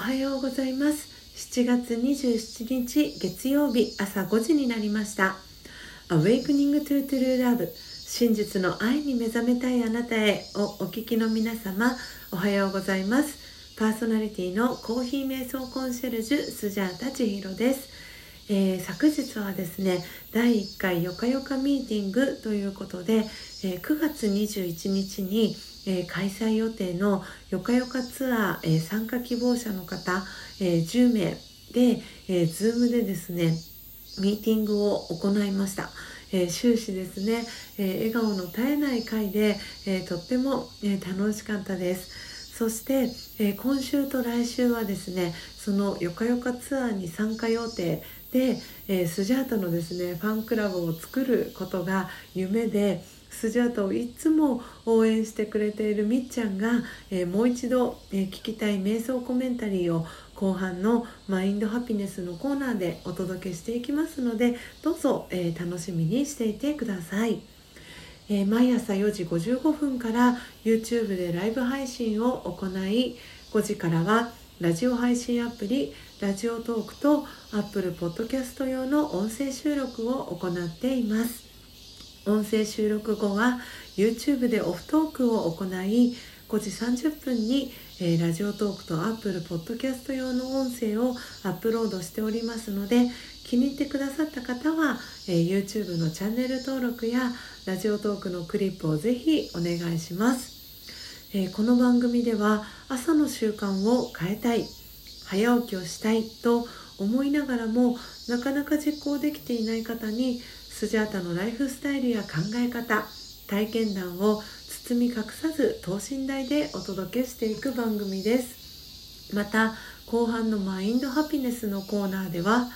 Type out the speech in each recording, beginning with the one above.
はようございます。7月27日月曜日朝5時になりました。Awakening to True Love 真実の愛に目覚めたいあなたへをお聞きの皆様おはようございます。パーソナリティのコーヒー瞑想コンシェルジュスジャータ千尋です。えー、昨日はですね第1回よかよかミーティングということで、えー、9月21日にえー、開催予定のよかよかツアー、えー、参加希望者の方、えー、10名で、えー、Zoom でですねミーティングを行いました。え、終始ですね、え、笑顔の絶えない回で、え、とっても、え楽しかったです。そして、え今週と来週はですねそのよかよかツアーに参加予定で、えスジャータのですねファンクラブを作ることが夢でスジャータをいつも応援してくれているみっちゃんが、えー、もう一度、えー、聞きたい瞑想コメンタリーを後半のマインドハピネスのコーナーでお届けしていきますのでどうぞ、え、楽しみにしていてください。え毎朝4時55分から YouTube でライブ配信を行い5時からはラジオ配信アプリラジオトークと Apple Podcast 用の音声収録を行っています。音声収録後は YouTube でオフトークを行い5時30分に、えー、ラジオトークと Apple Podcast 用の音声をアップロードしておりますので気に入ってくださった方は、えー、YouTube のチャンネル登録やラジオトークのクリップをぜひお願いします、えー、この番組では朝の習慣を変えたい早起きをしたいと思いながらもなかなか実行できていない方にスジャータのライフスタイルや考え方体験談を包み隠さず等身大でお届けしていく番組です。また後半のマインドハピネスのコーナーでは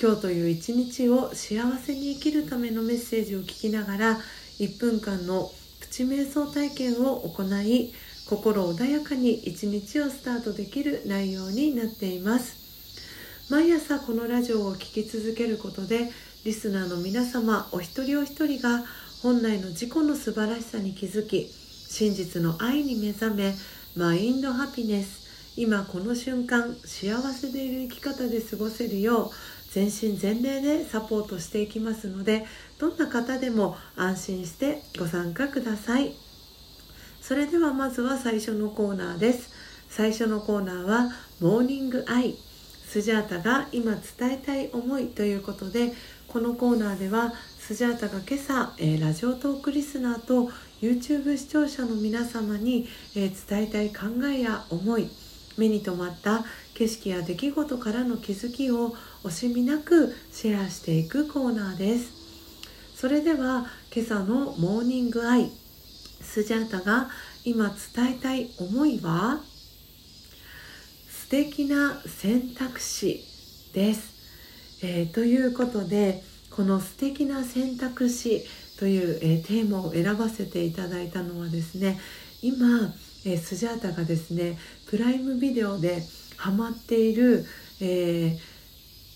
今日という一日を幸せに生きるためのメッセージを聞きながら1分間のプチ瞑想体験を行い心穏やかに一日をスタートできる内容になっています。毎朝このラジオを聴き続けることでリスナーの皆様お一人お一人が本来の自己の素晴らしさに気づき真実の愛に目覚めマインドハピネス今この瞬間幸せでいる生き方で過ごせるよう全身全霊でサポートしていきますのでどんな方でも安心してご参加ください。それではまずは最初のコーナーです。最初のコーナーはモーニングアイ。スジャータが今伝えたい思いということでこのコーナーではスジャータが今朝、えー、ラジオトークリスナーと YouTube 視聴者の皆様に、えー、伝えたい考えや思い目に留まった景色や出来事からの気づきを惜しみなくシェアしていくコーナーです。それでは今朝のモーニングアイスジャータが今伝えたい思いは素敵な選択肢です、えー、ということでこの素敵な選択肢という、えー、テーマを選ばせていただいたのはですね今、えー、スジャータがですねプライムビデオでハマっている、え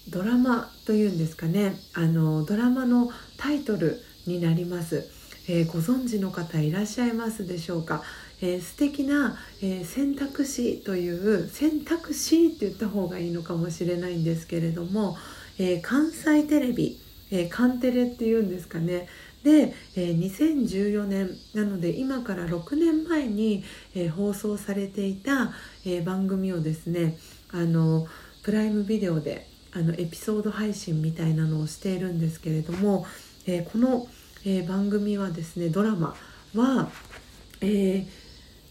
ドラマというんですかね。あのドラマのタイトルになります、えご存知の方いらっしゃいますでしょうか。えー、素敵な、えー、選択肢という選択肢って言った方がいいのかもしれないんですけれども、えー、関西テレビ、えー、カンテレっていうんですかね。で、えー、2014年なので今から6年前に、えー、放送されていた、えー、番組をですねあのプライムビデオであのエピソード配信みたいなのをしているんですけれども、えー、この、えー、番組はですねドラマは、えー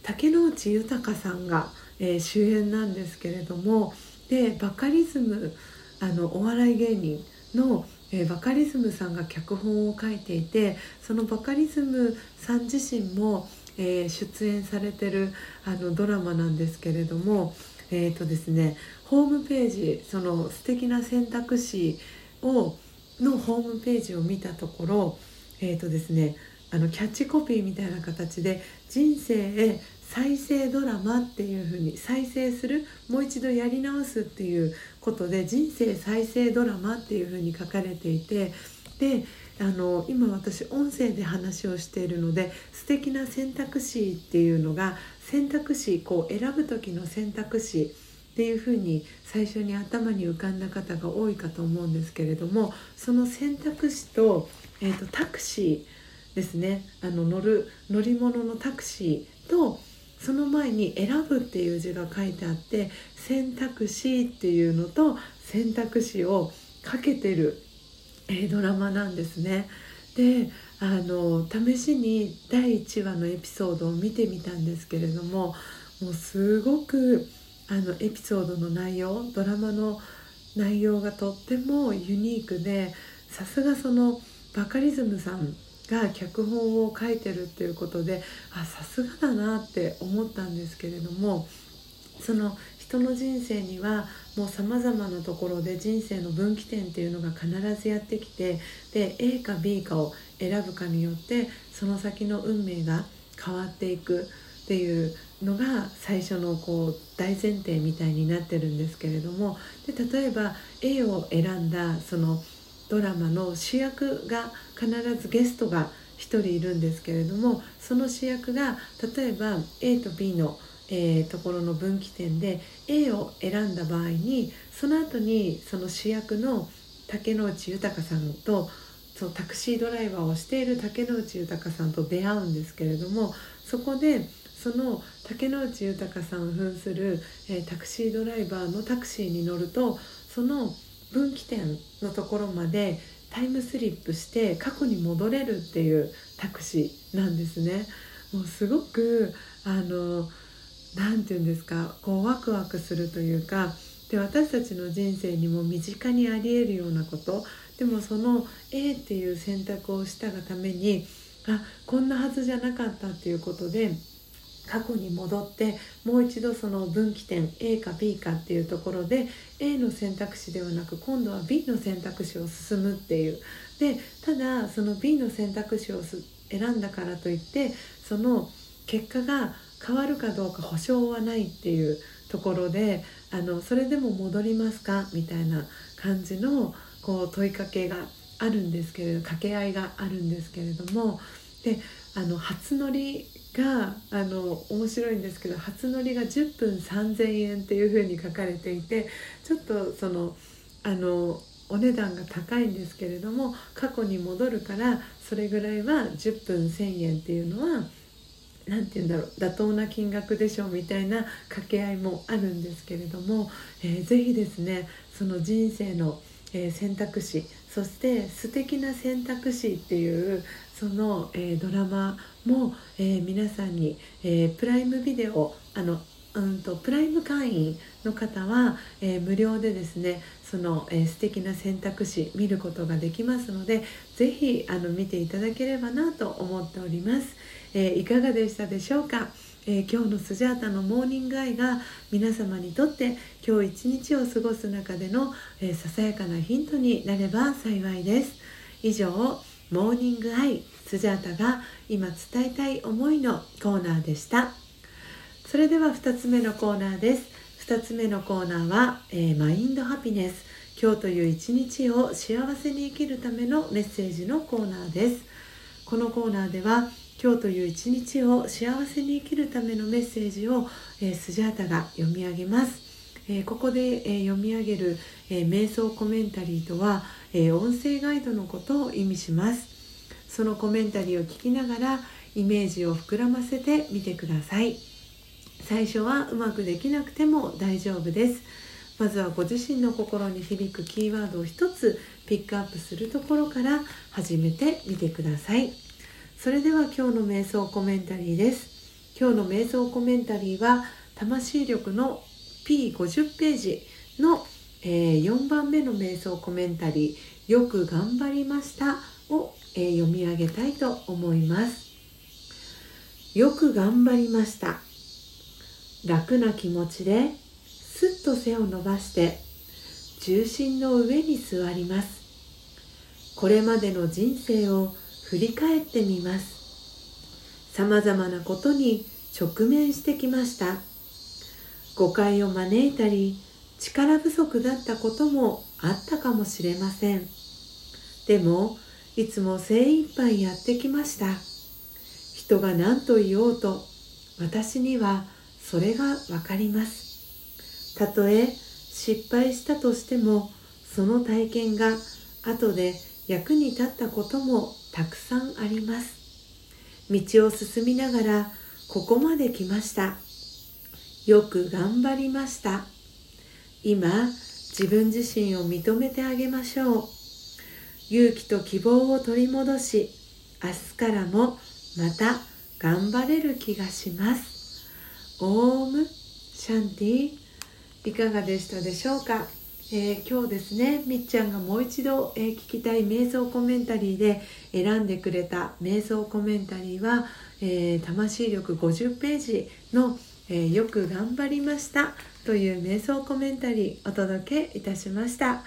竹野内豊さんが、え、主演なんですけれどもでバカリズムあのお笑い芸人の、え、バカリズムさんが脚本を書いていてそのバカリズムさん自身も、え、出演されてるあのドラマなんですけれどもえーとですね、ホームページその素敵な選択肢をのホームページを見たところえーとですねあのキャッチコピーみたいな形で「人生へ再生ドラマ」っていう風に再生するもう一度やり直すっていうことで「人生再生ドラマ」っていう風に書かれていてであの今私音声で話をしているので素敵な選択肢っていうのが選択肢こう選ぶ時の選択肢っていうふうに最初に頭に浮かんだ方が多いかと思うんですけれどもその選択肢と,、えーと、タクシーですねあの乗る乗り物のタクシーとその前に「選ぶ」っていう字が書いてあって選択肢っていうのと選択肢をかけてる、えー、ドラマなんですね。であの試しに第1話のエピソードを見てみたんですけれどももうすごくあのエピソードの内容ドラマの内容がとってもユニークでさすがそのバカリズムさんが脚本を書いてるっていうことであさすがだなって思ったんですけれどもその人の人生にはもうさまざまなところで人生の分岐点っていうのが必ずやってきてで A か B かを選ぶかによってその先の運命が変わっていくっていうのが最初のこう大前提みたいになってるんですけれどもで例えば A を選んだそのドラマの主役が必ずゲストが1人いるんですけれどもその主役が例えば A と B の、えー、ところの分岐点で A を選んだ場合にその後にその主役の竹野内豊さんとそうタクシードライバーをしている竹野内豊さんと出会うんですけれどもそこでその竹野内豊さん扮する、えー、タクシードライバーのタクシーに乗るとその分岐点のところまでタイムスリップして過去に戻れるっていうタクシーなんですね。もうすごくあの何て言うんですかこうワクワクするというかで私たちの人生にも身近にありえるようなことでもその A っていう選択をしたがためにあこんなはずじゃなかったっていうことで過去に戻ってもう一度その分岐点 A か B かっていうところで A の選択肢ではなく今度は B の選択肢を進むっていう。でただその B の選択肢を選んだからといってその結果が変わるかどうか保証はないっていうところであのそれでも戻りますか？みたいな感じのこう問いかけがあるんですけれど掛け合いがあるんですけれどもであの初乗りがあの面白いんですけど初乗りが10分3000円っていうふうに書かれていてちょっとそのあのお値段が高いんですけれども過去に戻るからそれぐらいは10分1,000円っていうのは何て言うんだろう妥当な金額でしょうみたいな掛け合いもあるんですけれども、えー、ぜひですねその人生の、えー、選択肢そして素敵な選択肢っていうその、えー、ドラマも、えー、皆さんに、えー、プライムビデオあのうんとプライム会員の方は、え無料でですねその、えー、素敵な選択肢見ることができますので是非あの見ていただければなと思っております、えいかがでしたでしょうか？えー、今日のスジャータのモーニングアイが皆様にとって今日一日を過ごす中での、え、ささやかなヒントになれば幸いです。以上モーニングアイスジャータが今伝えたい思いのコーナーでした。それでは2つ目のコーナーです。2つ目のコーナーは、えー、マインドハピネス。今日という一日を幸せに生きるためのメッセージのコーナーです。このコーナーでは今日という一日を幸せに生きるためのメッセージを、えー、スジャータが読み上げます、えー、ここで、えー、読み上げる、え瞑想コメンタリーとは、え音声ガイドのことを意味します。そのコメンタリーを聞きながらイメージを膨らませてみてください。最初はうまくできなくても大丈夫です。まずはご自身の心に響くキーワードを一つピックアップするところから始めてみてください。それでは今日の瞑想コメンタリーです。今日の瞑想コメンタリーは魂力の P50 ページの、えー、4番目の瞑想コメンタリーよく頑張りましたをえー、読み上げたいと思います。よく頑張りました。楽な気持ちですっと背を伸ばして重心の上に座ります。これまでの人生を振り返ってみます。さまざまなことに直面してきました。誤解を招いたり力不足だったこともあったかもしれません。でもいつも精一杯やってきました。人が何と言おうと私にはそれがわかります。たとえ失敗したとしてもその体験が後で役に立ったこともたくさんあります。道を進みながらここまで来ました。よく頑張りました。今自分自身を認めてあげましょう。勇気と希望を取り戻し明日からもまた頑張れる気がします。オームシャンティいかがでしたでしょうか？えー、今日ですねみっちゃんがもう一度、えー、聞きたい瞑想コメンタリーで選んでくれた瞑想コメンタリーは、えー、魂力50ページの、えよく頑張りました」という瞑想コメンタリーお届けいたしました、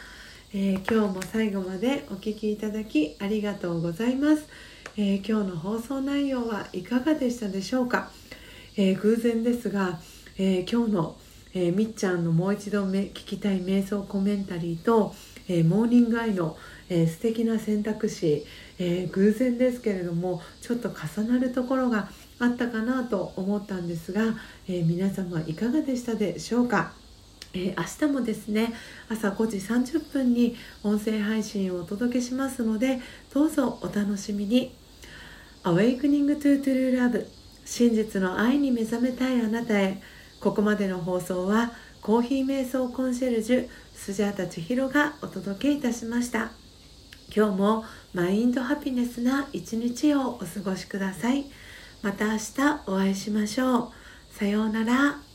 え今日も最後までお聴きいただきありがとうございます、え今日の放送内容はいかがでしたでしょうか、え偶然ですが、え今日のえー、みっちゃんのもう一度め聞きたい瞑想コメンタリーと、えー、モーニングアイの、えー、素敵な選択肢、えー、偶然ですけれどもちょっと重なるところがあったかなと思ったんですが、え、皆様いかがでしたでしょうか？えー、明日もですね朝5時30分に音声配信をお届けしますのでどうぞお楽しみに。Awakening to True Love 真実の愛に目覚めたいあなたへ。ここまでの放送はコーヒー瞑想コンシェルジュスジャータ千尋がお届けいたしました。今日もマインドハピネスな一日をお過ごしください。また明日お会いしましょう。さようなら。